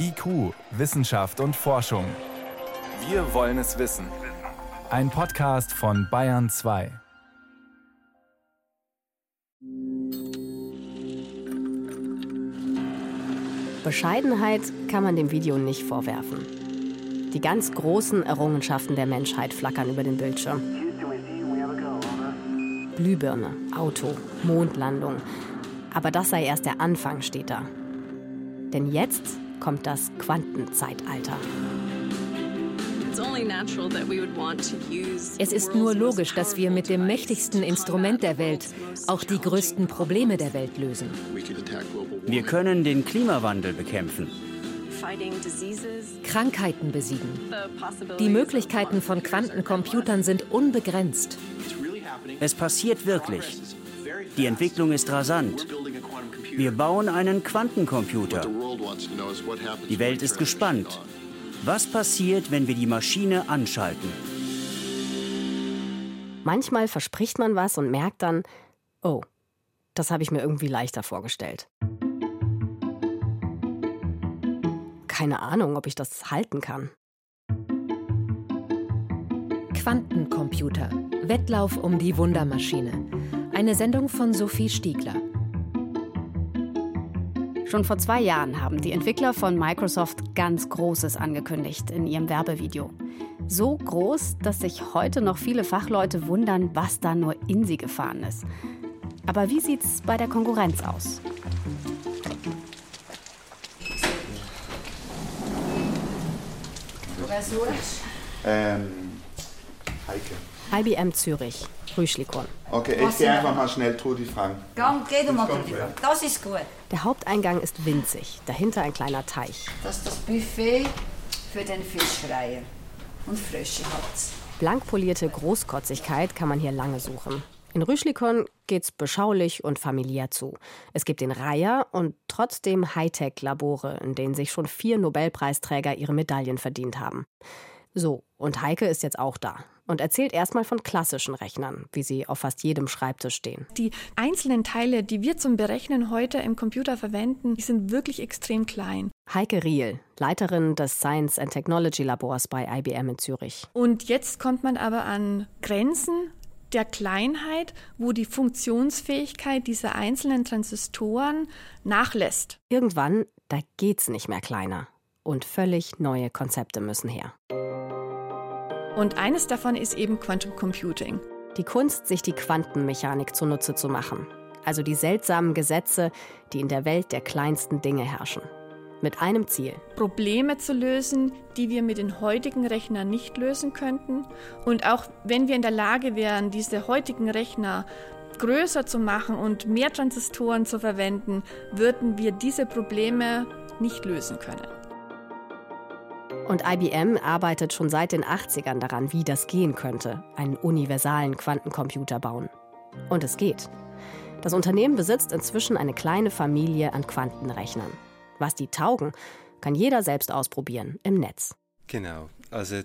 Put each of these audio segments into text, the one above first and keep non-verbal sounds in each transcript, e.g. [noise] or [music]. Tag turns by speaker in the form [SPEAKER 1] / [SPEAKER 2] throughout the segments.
[SPEAKER 1] IQ, Wissenschaft und Forschung. Wir wollen es wissen. Ein Podcast von Bayern 2.
[SPEAKER 2] Bescheidenheit kann man dem Video nicht vorwerfen. Die ganz großen Errungenschaften der Menschheit flackern über den Bildschirm. Glühbirne, Auto, Mondlandung. Aber das sei erst der Anfang, steht da. Denn jetzt kommt das Quantenzeitalter.
[SPEAKER 3] Es ist nur logisch, dass wir mit dem mächtigsten Instrument der Welt auch die größten Probleme der Welt lösen.
[SPEAKER 4] Wir können den Klimawandel bekämpfen.
[SPEAKER 3] Krankheiten besiegen. Die Möglichkeiten von Quantencomputern sind unbegrenzt.
[SPEAKER 4] Es passiert wirklich. Die Entwicklung ist rasant. Wir bauen einen Quantencomputer. Die Welt ist gespannt. Was passiert, wenn wir die Maschine anschalten?
[SPEAKER 2] Manchmal verspricht man was und merkt dann, oh, das habe ich mir irgendwie leichter vorgestellt. Keine Ahnung, ob ich das halten kann.
[SPEAKER 3] Quantencomputer. Wettlauf um die Wundermaschine. Eine Sendung von Sophie Stiegler.
[SPEAKER 2] Schon vor zwei Jahren haben die Entwickler von Microsoft ganz Großes angekündigt in ihrem Werbevideo. So groß, dass sich heute noch viele Fachleute wundern, was da nur in sie gefahren ist. Aber wie sieht's bei der Konkurrenz aus?
[SPEAKER 5] Ähm, Heike.
[SPEAKER 2] IBM Zürich, Rüschlikon.
[SPEAKER 5] Okay, ich gehe einfach mal schnell Trudi fragen.
[SPEAKER 6] Komm, geh du mal drüber. Das ist gut.
[SPEAKER 2] Der Haupteingang ist winzig, dahinter ein kleiner Teich.
[SPEAKER 6] Das ist das Buffet für den Fischfreier. Und Frösche hat's.
[SPEAKER 2] Blankpolierte Großkotzigkeit kann man hier lange suchen. In Rüschlikon geht's beschaulich und familiär zu. Es gibt den Reiher und trotzdem Hightech-Labore, in denen sich schon vier Nobelpreisträger ihre Medaillen verdient haben. So, und Heike ist jetzt auch da und erzählt erstmal von klassischen Rechnern, wie sie auf fast jedem Schreibtisch stehen.
[SPEAKER 7] Die einzelnen Teile, die wir zum Berechnen heute im Computer verwenden, die sind wirklich extrem klein.
[SPEAKER 2] Heike Riel, Leiterin des Science and Technology Labors bei IBM in Zürich.
[SPEAKER 7] Und jetzt kommt man aber an Grenzen der Kleinheit, wo die Funktionsfähigkeit dieser einzelnen Transistoren nachlässt.
[SPEAKER 2] Irgendwann, da geht's nicht mehr kleiner. Und völlig neue Konzepte müssen her.
[SPEAKER 7] Und eines davon ist eben Quantum Computing.
[SPEAKER 2] Die Kunst, sich die Quantenmechanik zunutze zu machen. Also die seltsamen Gesetze, die in der Welt der kleinsten Dinge herrschen. Mit einem Ziel.
[SPEAKER 7] Probleme zu lösen, die wir mit den heutigen Rechnern nicht lösen könnten. Und auch wenn wir in der Lage wären, diese heutigen Rechner größer zu machen und mehr Transistoren zu verwenden, würden wir diese Probleme nicht lösen können.
[SPEAKER 2] Und IBM arbeitet schon seit den 80ern daran, wie das gehen könnte, einen universalen Quantencomputer bauen. Und es geht. Das Unternehmen besitzt inzwischen eine kleine Familie an Quantenrechnern. Was die taugen, kann jeder selbst ausprobieren im Netz.
[SPEAKER 8] Genau, also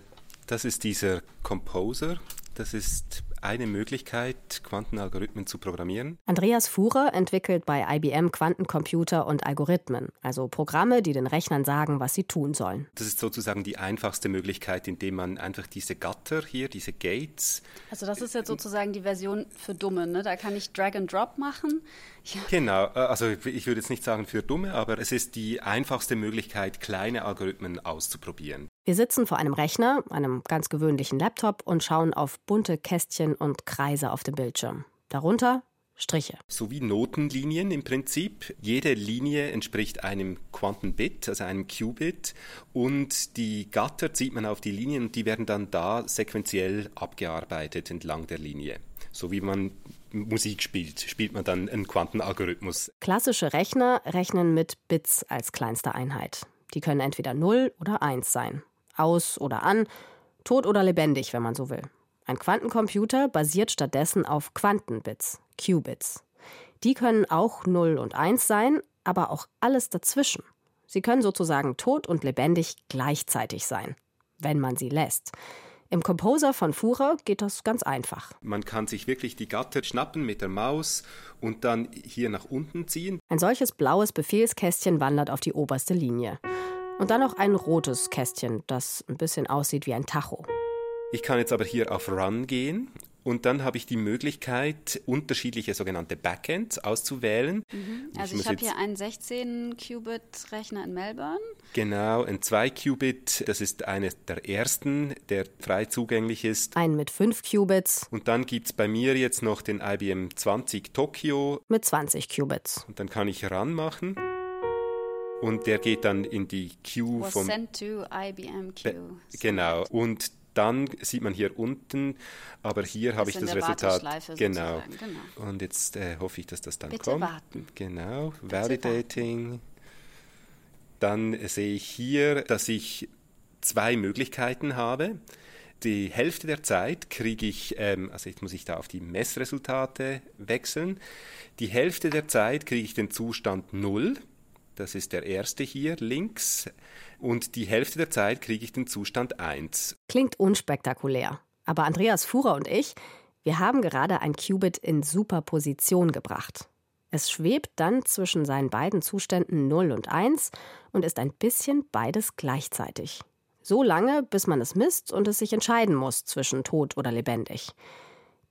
[SPEAKER 8] das ist dieser Composer. Das ist eine Möglichkeit, Quantenalgorithmen zu programmieren.
[SPEAKER 2] Andreas Fuhrer entwickelt bei IBM Quantencomputer und Algorithmen, also Programme, die den Rechnern sagen, was sie tun sollen.
[SPEAKER 8] Das ist sozusagen die einfachste Möglichkeit, indem man einfach diese Gatter hier, diese Gates.
[SPEAKER 9] Also das ist jetzt sozusagen die Version für Dumme, ne? Da kann ich Drag and Drop machen.
[SPEAKER 8] Ja. Genau, also ich würde jetzt nicht sagen für Dumme, aber es ist die einfachste Möglichkeit, kleine Algorithmen auszuprobieren.
[SPEAKER 2] Wir sitzen vor einem Rechner, einem ganz gewöhnlichen Laptop und schauen auf bunte Kästchen und Kreise auf dem Bildschirm. Darunter Striche.
[SPEAKER 8] So wie Notenlinien im Prinzip. Jede Linie entspricht einem Quantenbit, also einem Qubit. Und die Gatter zieht man auf die Linien und die werden dann da sequenziell abgearbeitet entlang der Linie. So wie man Musik spielt, spielt man dann einen Quantenalgorithmus.
[SPEAKER 2] Klassische Rechner rechnen mit Bits als kleinster Einheit. Die können entweder 0 oder 1 sein aus oder an, tot oder lebendig, wenn man so will. Ein Quantencomputer basiert stattdessen auf Quantenbits, Qubits. Die können auch 0 und 1 sein, aber auch alles dazwischen. Sie können sozusagen tot und lebendig gleichzeitig sein, wenn man sie lässt. Im Composer von Fuhrer geht das ganz einfach.
[SPEAKER 8] Man kann sich wirklich die Gatter schnappen mit der Maus und dann hier nach unten ziehen.
[SPEAKER 2] Ein solches blaues Befehlskästchen wandert auf die oberste Linie. Und dann noch ein rotes Kästchen, das ein bisschen aussieht wie ein Tacho.
[SPEAKER 8] Ich kann jetzt aber hier auf Run gehen und dann habe ich die Möglichkeit, unterschiedliche sogenannte Backends auszuwählen.
[SPEAKER 9] Mhm. Also ich, ich habe hier einen 16-Qubit-Rechner in Melbourne.
[SPEAKER 8] Genau, ein 2-Qubit, das ist eines der ersten, der frei zugänglich ist.
[SPEAKER 2] Einen mit 5 Qubits.
[SPEAKER 8] Und dann gibt es bei mir jetzt noch den IBM 20 Tokyo.
[SPEAKER 2] Mit 20 Qubits.
[SPEAKER 8] Und dann kann ich ranmachen. Und der geht dann in die Queue vom...
[SPEAKER 9] sent to IBM Queue.
[SPEAKER 8] Genau. Und dann sieht man hier unten, aber hier habe ich das Resultat. Genau. genau. Und jetzt äh, hoffe ich, dass das dann
[SPEAKER 9] Bitte
[SPEAKER 8] kommt.
[SPEAKER 9] Warten.
[SPEAKER 8] Genau. Bitte Validating. Warten. Dann sehe ich hier, dass ich zwei Möglichkeiten habe. Die Hälfte der Zeit kriege ich, ähm, also jetzt muss ich da auf die Messresultate wechseln. Die Hälfte der Zeit kriege ich den Zustand 0. Das ist der erste hier links. Und die Hälfte der Zeit kriege ich den Zustand 1.
[SPEAKER 2] Klingt unspektakulär. Aber Andreas Fuhrer und ich, wir haben gerade ein Qubit in Superposition gebracht. Es schwebt dann zwischen seinen beiden Zuständen 0 und 1 und ist ein bisschen beides gleichzeitig. So lange, bis man es misst und es sich entscheiden muss zwischen tot oder lebendig.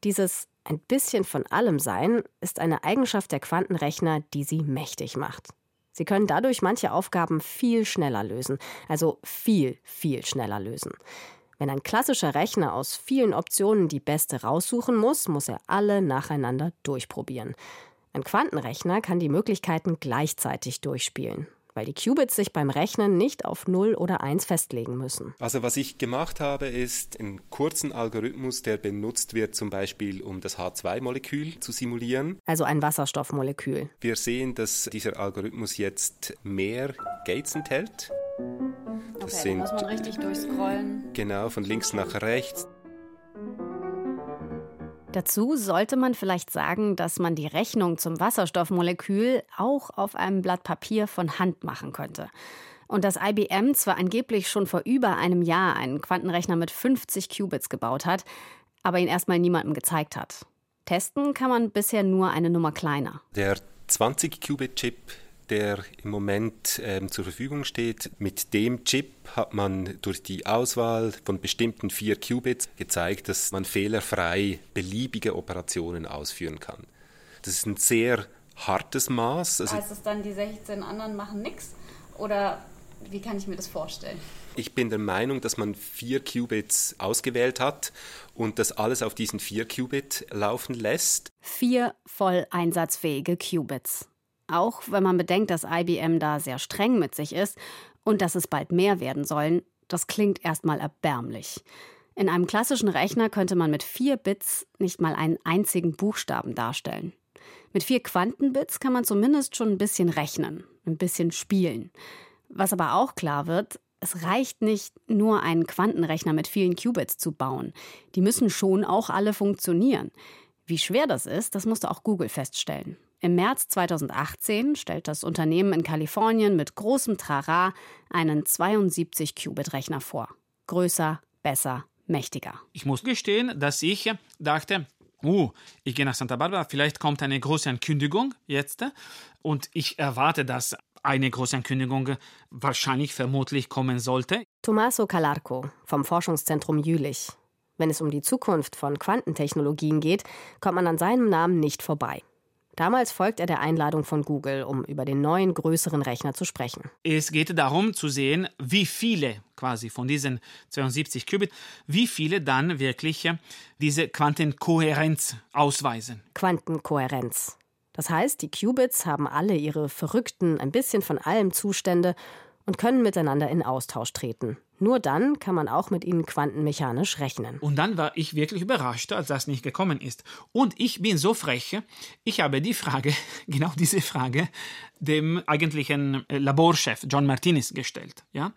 [SPEAKER 2] Dieses ein bisschen von allem sein ist eine Eigenschaft der Quantenrechner, die sie mächtig macht. Sie können dadurch manche Aufgaben viel schneller lösen, also viel, viel schneller lösen. Wenn ein klassischer Rechner aus vielen Optionen die beste raussuchen muss, muss er alle nacheinander durchprobieren. Ein Quantenrechner kann die Möglichkeiten gleichzeitig durchspielen weil die Qubits sich beim Rechnen nicht auf 0 oder 1 festlegen müssen.
[SPEAKER 8] Also was ich gemacht habe, ist einen kurzen Algorithmus, der benutzt wird zum Beispiel, um das H2-Molekül zu simulieren.
[SPEAKER 2] Also ein Wasserstoffmolekül.
[SPEAKER 8] Wir sehen, dass dieser Algorithmus jetzt mehr Gates enthält.
[SPEAKER 9] Das okay, sind, muss man richtig durchscrollen.
[SPEAKER 8] Genau, von links nach rechts.
[SPEAKER 2] Dazu sollte man vielleicht sagen, dass man die Rechnung zum Wasserstoffmolekül auch auf einem Blatt Papier von Hand machen könnte. Und dass IBM zwar angeblich schon vor über einem Jahr einen Quantenrechner mit 50 Qubits gebaut hat, aber ihn erstmal niemandem gezeigt hat. Testen kann man bisher nur eine Nummer kleiner.
[SPEAKER 8] Der 20-Qubit-Chip der im Moment ähm, zur Verfügung steht. Mit dem Chip hat man durch die Auswahl von bestimmten vier Qubits gezeigt, dass man fehlerfrei beliebige Operationen ausführen kann. Das ist ein sehr hartes Maß.
[SPEAKER 9] Also heißt es dann, die 16 anderen machen nichts? Oder wie kann ich mir das vorstellen?
[SPEAKER 8] Ich bin der Meinung, dass man vier Qubits ausgewählt hat und das alles auf diesen vier Qubit laufen lässt.
[SPEAKER 2] Vier voll einsatzfähige Qubits. Auch wenn man bedenkt, dass IBM da sehr streng mit sich ist und dass es bald mehr werden sollen, das klingt erstmal erbärmlich. In einem klassischen Rechner könnte man mit vier Bits nicht mal einen einzigen Buchstaben darstellen. Mit vier Quantenbits kann man zumindest schon ein bisschen rechnen, ein bisschen spielen. Was aber auch klar wird, es reicht nicht, nur einen Quantenrechner mit vielen Qubits zu bauen. Die müssen schon auch alle funktionieren. Wie schwer das ist, das musste auch Google feststellen. Im März 2018 stellt das Unternehmen in Kalifornien mit großem Trara einen 72-Qubit-Rechner vor. Größer, besser, mächtiger.
[SPEAKER 10] Ich muss gestehen, dass ich dachte, uh, ich gehe nach Santa Barbara, vielleicht kommt eine große Ankündigung jetzt und ich erwarte, dass eine große Ankündigung wahrscheinlich vermutlich kommen sollte.
[SPEAKER 2] Tommaso Calarco vom Forschungszentrum Jülich. Wenn es um die Zukunft von Quantentechnologien geht, kommt man an seinem Namen nicht vorbei. Damals folgt er der Einladung von Google, um über den neuen, größeren Rechner zu sprechen.
[SPEAKER 10] Es geht darum zu sehen, wie viele quasi von diesen 72 Qubit, wie viele dann wirklich diese Quantenkohärenz ausweisen.
[SPEAKER 2] Quantenkohärenz. Das heißt, die Qubits haben alle ihre verrückten, ein bisschen von allem Zustände und können miteinander in Austausch treten. Nur dann kann man auch mit ihnen quantenmechanisch rechnen.
[SPEAKER 10] Und dann war ich wirklich überrascht, als das nicht gekommen ist. Und ich bin so frech, ich habe die Frage, [laughs] genau diese Frage, dem eigentlichen äh, Laborchef John Martinez gestellt. Ja?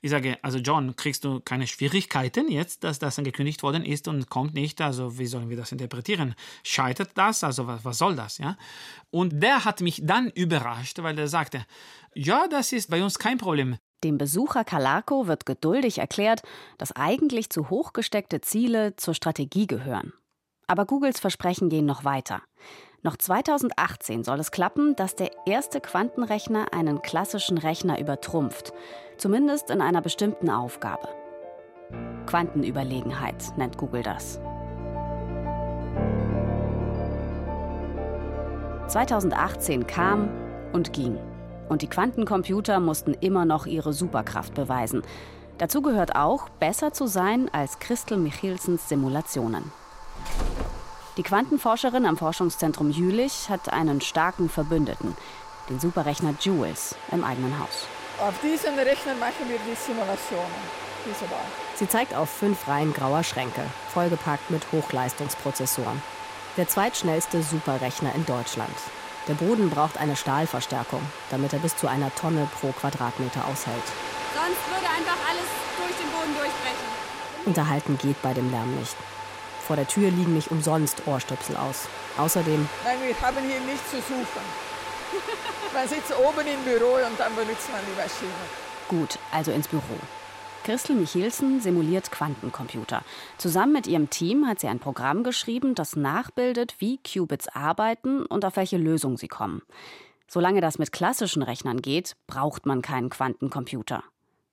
[SPEAKER 10] Ich sage, also John, kriegst du keine Schwierigkeiten jetzt, dass das angekündigt worden ist und kommt nicht? Also wie sollen wir das interpretieren? Scheitert das? Also was, was soll das? Ja? Und der hat mich dann überrascht, weil er sagte, ja, das ist bei uns kein Problem.
[SPEAKER 2] Dem Besucher Kalako wird geduldig erklärt, dass eigentlich zu hoch gesteckte Ziele zur Strategie gehören. Aber Googles Versprechen gehen noch weiter. Noch 2018 soll es klappen, dass der erste Quantenrechner einen klassischen Rechner übertrumpft, zumindest in einer bestimmten Aufgabe. Quantenüberlegenheit nennt Google das. 2018 kam und ging. Und die Quantencomputer mussten immer noch ihre Superkraft beweisen. Dazu gehört auch, besser zu sein als Christel Michelsens Simulationen. Die Quantenforscherin am Forschungszentrum Jülich hat einen starken Verbündeten, den Superrechner Jules, im eigenen Haus.
[SPEAKER 11] Auf diesen Rechner machen wir die Simulationen.
[SPEAKER 2] Sie zeigt auf fünf Reihen grauer Schränke, vollgepackt mit Hochleistungsprozessoren. Der zweitschnellste Superrechner in Deutschland. Der Boden braucht eine Stahlverstärkung, damit er bis zu einer Tonne pro Quadratmeter aushält.
[SPEAKER 9] Sonst würde einfach alles durch den Boden durchbrechen.
[SPEAKER 2] Unterhalten geht bei dem Lärm nicht. Vor der Tür liegen nicht umsonst Ohrstöpsel aus. Außerdem.
[SPEAKER 11] Nein, wir haben hier nichts zu suchen. Man sitzt oben im Büro und dann benutzt man die Maschine.
[SPEAKER 2] Gut, also ins Büro. Christel Michelsen simuliert Quantencomputer. Zusammen mit ihrem Team hat sie ein Programm geschrieben, das nachbildet, wie Qubits arbeiten und auf welche Lösung sie kommen. Solange das mit klassischen Rechnern geht, braucht man keinen Quantencomputer.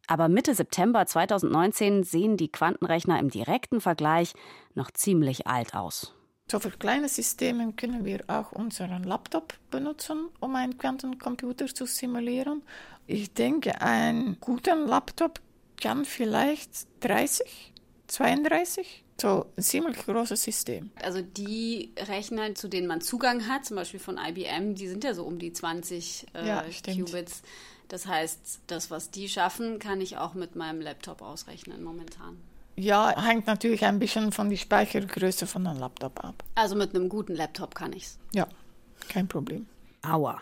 [SPEAKER 2] Aber Mitte September 2019 sehen die Quantenrechner im direkten Vergleich noch ziemlich alt aus.
[SPEAKER 11] So für kleine Systeme können wir auch unseren Laptop benutzen, um einen Quantencomputer zu simulieren. Ich denke, einen guten Laptop kann vielleicht 30, 32. So ein ziemlich großes System.
[SPEAKER 9] Also die Rechner, zu denen man Zugang hat, zum Beispiel von IBM, die sind ja so um die 20 äh, ja, Qubits. Das heißt, das, was die schaffen, kann ich auch mit meinem Laptop ausrechnen momentan.
[SPEAKER 11] Ja, hängt natürlich ein bisschen von der Speichergröße von einem Laptop ab.
[SPEAKER 9] Also mit einem guten Laptop kann ich's.
[SPEAKER 11] Ja, kein Problem.
[SPEAKER 2] Aua.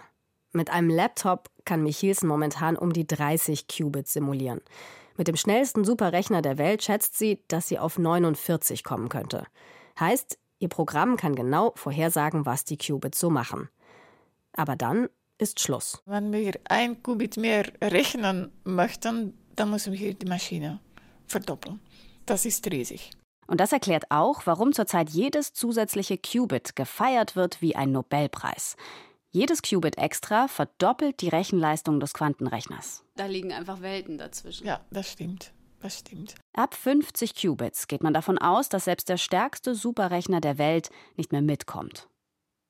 [SPEAKER 2] Mit einem Laptop kann Michelsen momentan um die 30 Qubits simulieren. Mit dem schnellsten Superrechner der Welt schätzt sie, dass sie auf 49 kommen könnte. Heißt, ihr Programm kann genau vorhersagen, was die Qubits so machen. Aber dann ist Schluss.
[SPEAKER 11] Wenn wir ein Qubit mehr rechnen möchten, dann müssen wir die Maschine verdoppeln. Das ist riesig.
[SPEAKER 2] Und das erklärt auch, warum zurzeit jedes zusätzliche Qubit gefeiert wird wie ein Nobelpreis. Jedes Qubit extra verdoppelt die Rechenleistung des Quantenrechners.
[SPEAKER 9] Da liegen einfach Welten dazwischen.
[SPEAKER 11] Ja, das stimmt. Das stimmt.
[SPEAKER 2] Ab 50 Qubits geht man davon aus, dass selbst der stärkste Superrechner der Welt nicht mehr mitkommt.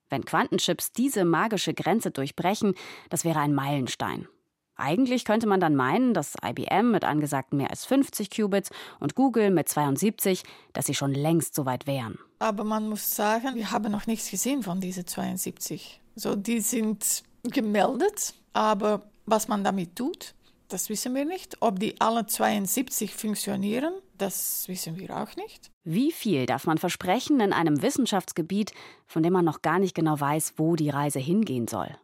[SPEAKER 2] Wenn Quantenchips diese magische Grenze durchbrechen, das wäre ein Meilenstein. Eigentlich könnte man dann meinen, dass IBM mit angesagten mehr als 50 Qubits und Google mit 72, dass sie schon längst so weit wären.
[SPEAKER 11] Aber man muss sagen, wir haben noch nichts gesehen von diesen 72. So, die sind gemeldet, aber was man damit tut, das wissen wir nicht. Ob die alle 72 funktionieren, das wissen wir auch nicht.
[SPEAKER 2] Wie viel darf man versprechen in einem Wissenschaftsgebiet, von dem man noch gar nicht genau weiß, wo die Reise hingehen soll?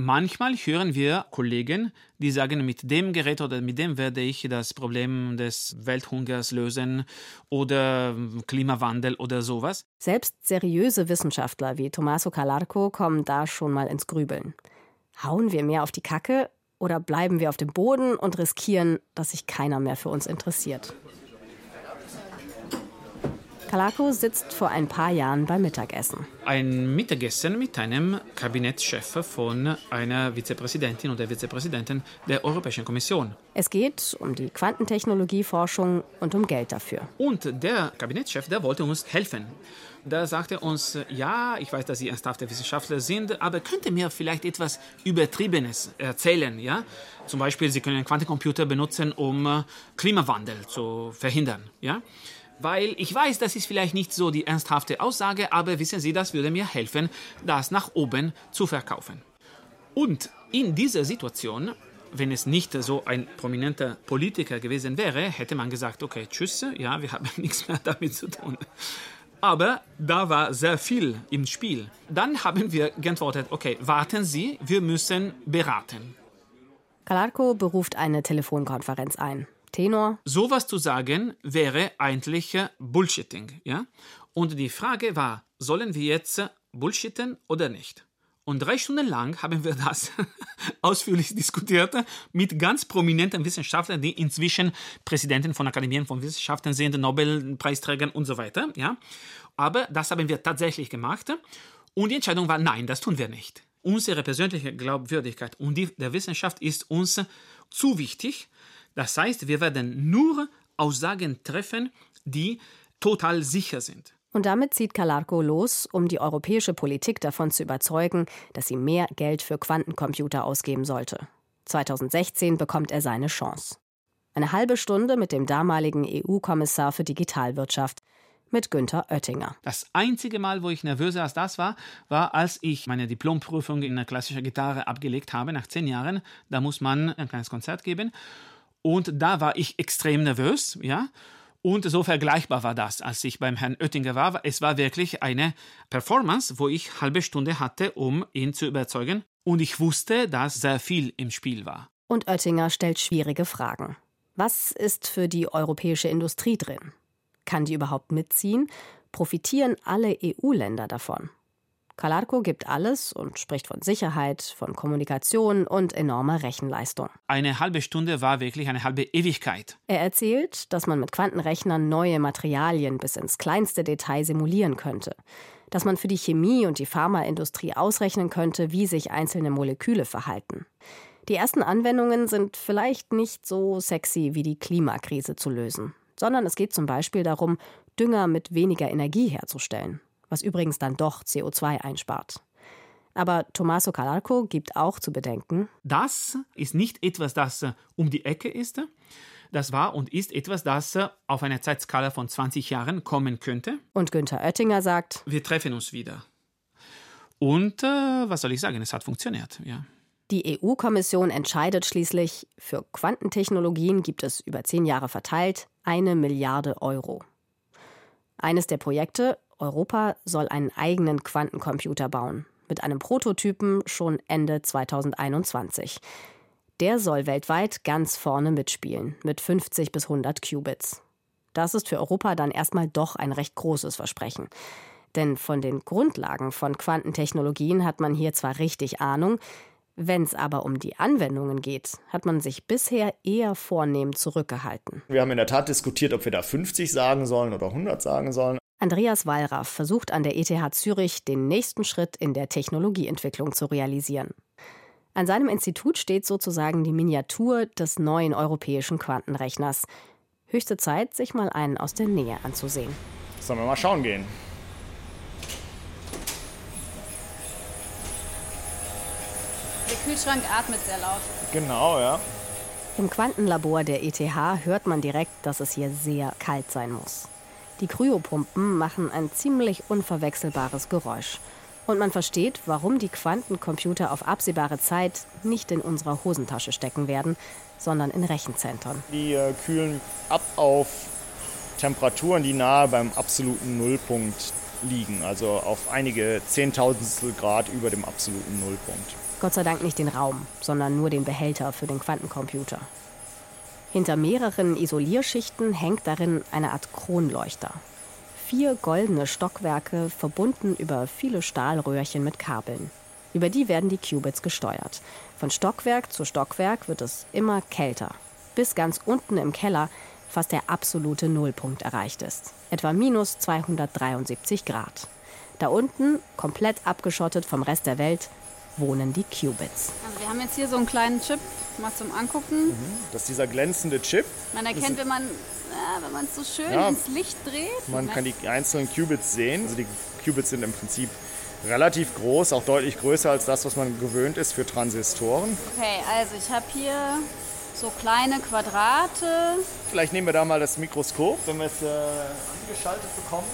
[SPEAKER 10] Manchmal hören wir Kollegen, die sagen, mit dem Gerät oder mit dem werde ich das Problem des Welthungers lösen oder Klimawandel oder sowas.
[SPEAKER 2] Selbst seriöse Wissenschaftler wie Tommaso Calarco kommen da schon mal ins Grübeln. Hauen wir mehr auf die Kacke oder bleiben wir auf dem Boden und riskieren, dass sich keiner mehr für uns interessiert? Kalako sitzt vor ein paar Jahren beim Mittagessen.
[SPEAKER 10] Ein Mittagessen mit einem Kabinettschef von einer Vizepräsidentin oder Vizepräsidenten der Europäischen Kommission.
[SPEAKER 2] Es geht um die Quantentechnologieforschung und um Geld dafür.
[SPEAKER 10] Und der Kabinettschef, der wollte uns helfen. Da sagte er uns, ja, ich weiß, dass Sie ernsthafte Wissenschaftler sind, aber könnt ihr mir vielleicht etwas Übertriebenes erzählen, ja? Zum Beispiel, Sie können einen Quantencomputer benutzen, um Klimawandel zu verhindern, ja? Weil ich weiß, das ist vielleicht nicht so die ernsthafte Aussage, aber wissen Sie, das würde mir helfen, das nach oben zu verkaufen. Und in dieser Situation, wenn es nicht so ein prominenter Politiker gewesen wäre, hätte man gesagt, okay, tschüss, ja, wir haben [laughs] nichts mehr damit zu tun. Aber da war sehr viel im Spiel. Dann haben wir geantwortet, okay, warten Sie, wir müssen beraten.
[SPEAKER 2] Kalarko beruft eine Telefonkonferenz ein. Tenor.
[SPEAKER 10] Sowas zu sagen wäre eigentlich Bullshitting, ja? Und die Frage war, sollen wir jetzt bullshitten oder nicht? Und drei Stunden lang haben wir das [laughs] ausführlich diskutiert mit ganz prominenten Wissenschaftlern, die inzwischen Präsidenten von Akademien von Wissenschaften sind, Nobelpreisträgern und so weiter. Ja? Aber das haben wir tatsächlich gemacht. Und die Entscheidung war, nein, das tun wir nicht. Unsere persönliche Glaubwürdigkeit und die der Wissenschaft ist uns zu wichtig. Das heißt, wir werden nur Aussagen treffen, die total sicher sind.
[SPEAKER 2] Und damit zieht Calarco los, um die europäische Politik davon zu überzeugen, dass sie mehr Geld für Quantencomputer ausgeben sollte. 2016 bekommt er seine Chance. Eine halbe Stunde mit dem damaligen EU-Kommissar für Digitalwirtschaft, mit Günther Oettinger.
[SPEAKER 10] Das einzige Mal, wo ich nervöser als das war, war, als ich meine Diplomprüfung in klassischer Gitarre abgelegt habe, nach zehn Jahren. Da muss man ein kleines Konzert geben. Und da war ich extrem nervös, ja. Und so vergleichbar war das, als ich beim Herrn Oettinger war. Es war wirklich eine Performance, wo ich halbe Stunde hatte, um ihn zu überzeugen. Und ich wusste, dass sehr viel im Spiel war.
[SPEAKER 2] Und Oettinger stellt schwierige Fragen. Was ist für die europäische Industrie drin? Kann die überhaupt mitziehen? Profitieren alle EU-Länder davon? Calarco gibt alles und spricht von Sicherheit, von Kommunikation und enormer Rechenleistung.
[SPEAKER 10] Eine halbe Stunde war wirklich eine halbe Ewigkeit.
[SPEAKER 2] Er erzählt, dass man mit Quantenrechnern neue Materialien bis ins kleinste Detail simulieren könnte. Dass man für die Chemie und die Pharmaindustrie ausrechnen könnte, wie sich einzelne Moleküle verhalten. Die ersten Anwendungen sind vielleicht nicht so sexy wie die Klimakrise zu lösen, sondern es geht zum Beispiel darum, Dünger mit weniger Energie herzustellen was übrigens dann doch CO2 einspart. Aber Tommaso Calarco gibt auch zu bedenken,
[SPEAKER 10] das ist nicht etwas, das äh, um die Ecke ist. Das war und ist etwas, das äh, auf einer Zeitskala von 20 Jahren kommen könnte.
[SPEAKER 2] Und Günther Oettinger sagt,
[SPEAKER 10] wir treffen uns wieder. Und äh, was soll ich sagen, es hat funktioniert, ja.
[SPEAKER 2] Die EU-Kommission entscheidet schließlich, für Quantentechnologien gibt es über zehn Jahre verteilt eine Milliarde Euro. Eines der Projekte, Europa soll einen eigenen Quantencomputer bauen, mit einem Prototypen schon Ende 2021. Der soll weltweit ganz vorne mitspielen, mit 50 bis 100 Qubits. Das ist für Europa dann erstmal doch ein recht großes Versprechen. Denn von den Grundlagen von Quantentechnologien hat man hier zwar richtig Ahnung, wenn es aber um die Anwendungen geht, hat man sich bisher eher vornehm zurückgehalten.
[SPEAKER 12] Wir haben in der Tat diskutiert, ob wir da 50 sagen sollen oder 100 sagen sollen.
[SPEAKER 2] Andreas Wallraff versucht an der ETH Zürich den nächsten Schritt in der Technologieentwicklung zu realisieren. An seinem Institut steht sozusagen die Miniatur des neuen europäischen Quantenrechners. Höchste Zeit, sich mal einen aus der Nähe anzusehen.
[SPEAKER 12] Sollen wir mal schauen gehen?
[SPEAKER 9] Der Kühlschrank atmet sehr laut.
[SPEAKER 12] Genau, ja.
[SPEAKER 2] Im Quantenlabor der ETH hört man direkt, dass es hier sehr kalt sein muss. Die Kryopumpen machen ein ziemlich unverwechselbares Geräusch. Und man versteht, warum die Quantencomputer auf absehbare Zeit nicht in unserer Hosentasche stecken werden, sondern in Rechenzentren.
[SPEAKER 12] Die äh, kühlen ab auf Temperaturen, die nahe beim absoluten Nullpunkt liegen, also auf einige Zehntausendstel Grad über dem absoluten Nullpunkt.
[SPEAKER 2] Gott sei Dank nicht den Raum, sondern nur den Behälter für den Quantencomputer. Hinter mehreren Isolierschichten hängt darin eine Art Kronleuchter. Vier goldene Stockwerke, verbunden über viele Stahlröhrchen mit Kabeln. Über die werden die Qubits gesteuert. Von Stockwerk zu Stockwerk wird es immer kälter, bis ganz unten im Keller fast der absolute Nullpunkt erreicht ist, etwa minus 273 Grad. Da unten, komplett abgeschottet vom Rest der Welt, wohnen die Qubits.
[SPEAKER 9] Also wir haben jetzt hier so einen kleinen Chip, mal zum Angucken. Mhm.
[SPEAKER 12] Das ist dieser glänzende Chip.
[SPEAKER 9] Man erkennt, wenn man ja, wenn man es so schön ja, ins Licht dreht.
[SPEAKER 12] Man kann die einzelnen Qubits sehen. Also die Qubits sind im Prinzip relativ groß, auch deutlich größer als das, was man gewöhnt ist für Transistoren.
[SPEAKER 9] Okay, also ich habe hier so kleine Quadrate.
[SPEAKER 12] Vielleicht nehmen wir da mal das Mikroskop, wenn wir es äh, angeschaltet bekommen.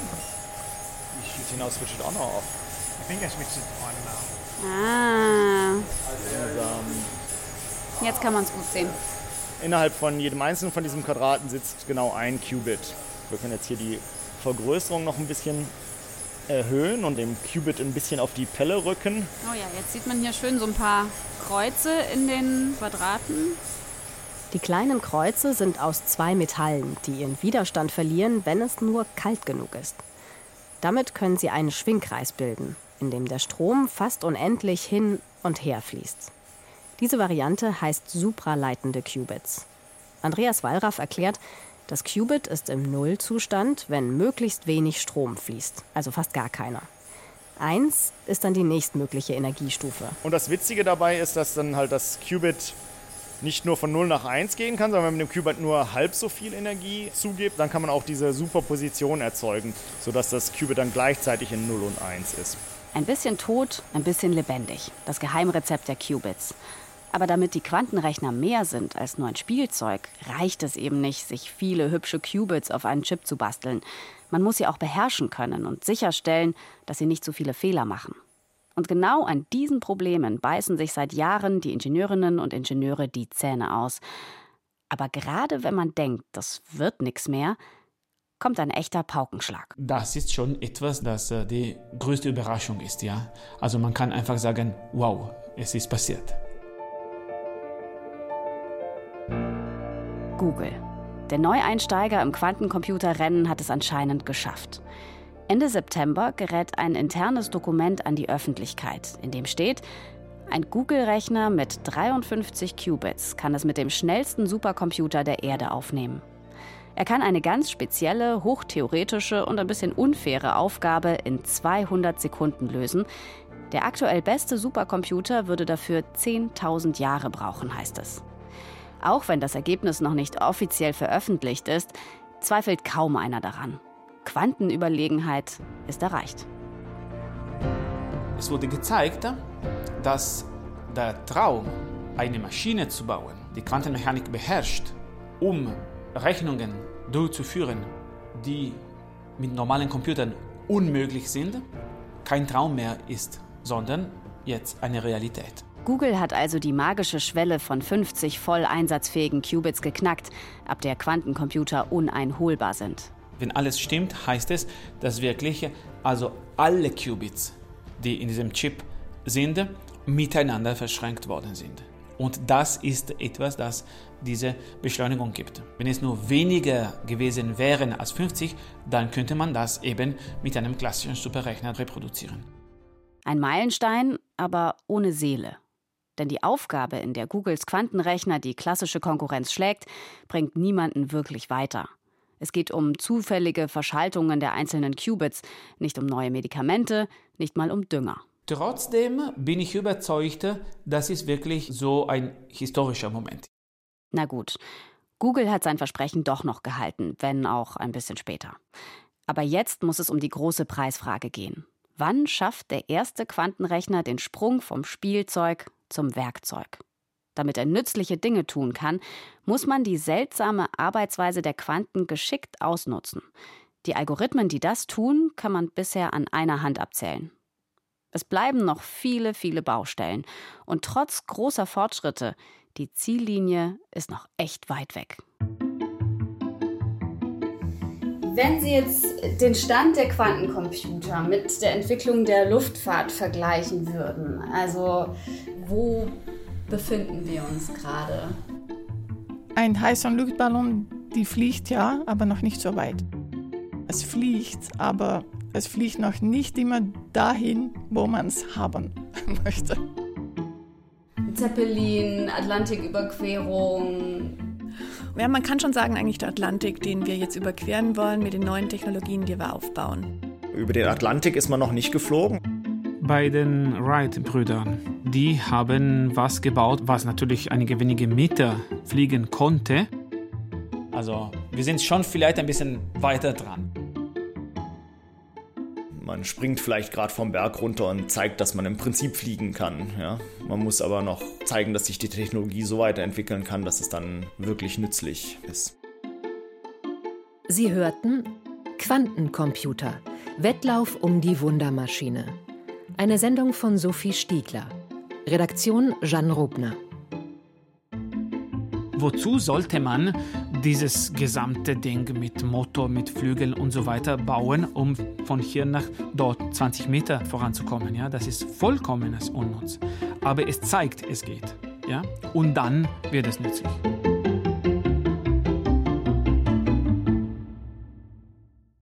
[SPEAKER 12] Die Schicht hinaus switcht auch noch auf. I think I switched it on now.
[SPEAKER 9] Ah. Jetzt kann man es gut sehen.
[SPEAKER 12] Innerhalb von jedem einzelnen von diesen Quadraten sitzt genau ein Qubit. Wir können jetzt hier die Vergrößerung noch ein bisschen erhöhen und dem Qubit ein bisschen auf die Pelle rücken.
[SPEAKER 9] Oh ja, jetzt sieht man hier schön so ein paar Kreuze in den Quadraten.
[SPEAKER 2] Die kleinen Kreuze sind aus zwei Metallen, die ihren Widerstand verlieren, wenn es nur kalt genug ist. Damit können sie einen Schwingkreis bilden in dem der Strom fast unendlich hin und her fließt. Diese Variante heißt supraleitende Qubits. Andreas Wallraff erklärt, das Qubit ist im Nullzustand, wenn möglichst wenig Strom fließt, also fast gar keiner.
[SPEAKER 13] 1 ist dann die nächstmögliche Energiestufe.
[SPEAKER 12] Und das Witzige dabei ist, dass dann halt das Qubit nicht nur von 0 nach 1 gehen kann, sondern wenn man dem Qubit nur halb so viel Energie zugibt, dann kann man auch diese Superposition erzeugen, sodass das Qubit dann gleichzeitig in 0 und 1 ist.
[SPEAKER 13] Ein bisschen tot, ein bisschen lebendig. Das Geheimrezept der Qubits. Aber damit die Quantenrechner mehr sind als nur ein Spielzeug, reicht es eben nicht, sich viele hübsche Qubits auf einen Chip zu basteln. Man muss sie auch beherrschen können und sicherstellen, dass sie nicht so viele Fehler machen. Und genau an diesen Problemen beißen sich seit Jahren die Ingenieurinnen und Ingenieure die Zähne aus. Aber gerade wenn man denkt, das wird nichts mehr, kommt ein echter Paukenschlag.
[SPEAKER 10] Das ist schon etwas, das äh, die größte Überraschung ist, ja. Also man kann einfach sagen, wow, es ist passiert.
[SPEAKER 13] Google. Der Neueinsteiger im Quantencomputerrennen hat es anscheinend geschafft. Ende September gerät ein internes Dokument an die Öffentlichkeit, in dem steht, ein Google-Rechner mit 53 Qubits kann es mit dem schnellsten Supercomputer der Erde aufnehmen. Er kann eine ganz spezielle, hochtheoretische und ein bisschen unfaire Aufgabe in 200 Sekunden lösen. Der aktuell beste Supercomputer würde dafür 10.000 Jahre brauchen, heißt es. Auch wenn das Ergebnis noch nicht offiziell veröffentlicht ist, zweifelt kaum einer daran. Quantenüberlegenheit ist erreicht.
[SPEAKER 10] Es wurde gezeigt, dass der Traum, eine Maschine zu bauen, die Quantenmechanik beherrscht, um Rechnungen durchzuführen, die mit normalen Computern unmöglich sind, kein Traum mehr ist, sondern jetzt eine Realität.
[SPEAKER 13] Google hat also die magische Schwelle von 50 voll einsatzfähigen Qubits geknackt, ab der Quantencomputer uneinholbar sind.
[SPEAKER 10] Wenn alles stimmt, heißt es, dass wirklich also alle Qubits, die in diesem Chip sind, miteinander verschränkt worden sind. Und das ist etwas, das diese Beschleunigung gibt. Wenn es nur weniger gewesen wären als 50, dann könnte man das eben mit einem klassischen Superrechner reproduzieren.
[SPEAKER 13] Ein Meilenstein, aber ohne Seele. Denn die Aufgabe, in der Googles Quantenrechner die klassische Konkurrenz schlägt, bringt niemanden wirklich weiter. Es geht um zufällige Verschaltungen der einzelnen Qubits, nicht um neue Medikamente, nicht mal um Dünger.
[SPEAKER 10] Trotzdem bin ich überzeugt, das ist wirklich so ein historischer Moment.
[SPEAKER 13] Na gut, Google hat sein Versprechen doch noch gehalten, wenn auch ein bisschen später. Aber jetzt muss es um die große Preisfrage gehen. Wann schafft der erste Quantenrechner den Sprung vom Spielzeug zum Werkzeug? Damit er nützliche Dinge tun kann, muss man die seltsame Arbeitsweise der Quanten geschickt ausnutzen. Die Algorithmen, die das tun, kann man bisher an einer Hand abzählen. Es bleiben noch viele, viele Baustellen. Und trotz großer Fortschritte, die Ziellinie ist noch echt weit weg.
[SPEAKER 9] Wenn Sie jetzt den Stand der Quantencomputer mit der Entwicklung der Luftfahrt vergleichen würden, also wo befinden wir uns gerade?
[SPEAKER 11] Ein heißer Luftballon, die fliegt ja, aber noch nicht so weit. Es fliegt, aber es fliegt noch nicht immer dahin, wo man es haben [laughs] möchte.
[SPEAKER 9] Zeppelin, Atlantiküberquerung.
[SPEAKER 7] Ja, man kann schon sagen, eigentlich der Atlantik, den wir jetzt überqueren wollen mit den neuen Technologien, die wir aufbauen.
[SPEAKER 12] Über den Atlantik ist man noch nicht geflogen.
[SPEAKER 10] Bei den Wright-Brüdern, die haben was gebaut, was natürlich einige wenige Meter fliegen konnte. Also wir sind schon vielleicht ein bisschen weiter dran.
[SPEAKER 12] Man springt vielleicht gerade vom Berg runter und zeigt, dass man im Prinzip fliegen kann. Ja? Man muss aber noch zeigen, dass sich die Technologie so weiterentwickeln kann, dass es dann wirklich nützlich ist.
[SPEAKER 3] Sie hörten Quantencomputer. Wettlauf um die Wundermaschine. Eine Sendung von Sophie Stiegler. Redaktion Jan Rubner.
[SPEAKER 10] Wozu sollte man dieses gesamte Ding mit Motor, mit Flügeln und so weiter bauen, um von hier nach dort 20 Meter voranzukommen? Ja, das ist vollkommenes Unnutz. Aber es zeigt, es geht. Ja, und dann wird es nützlich.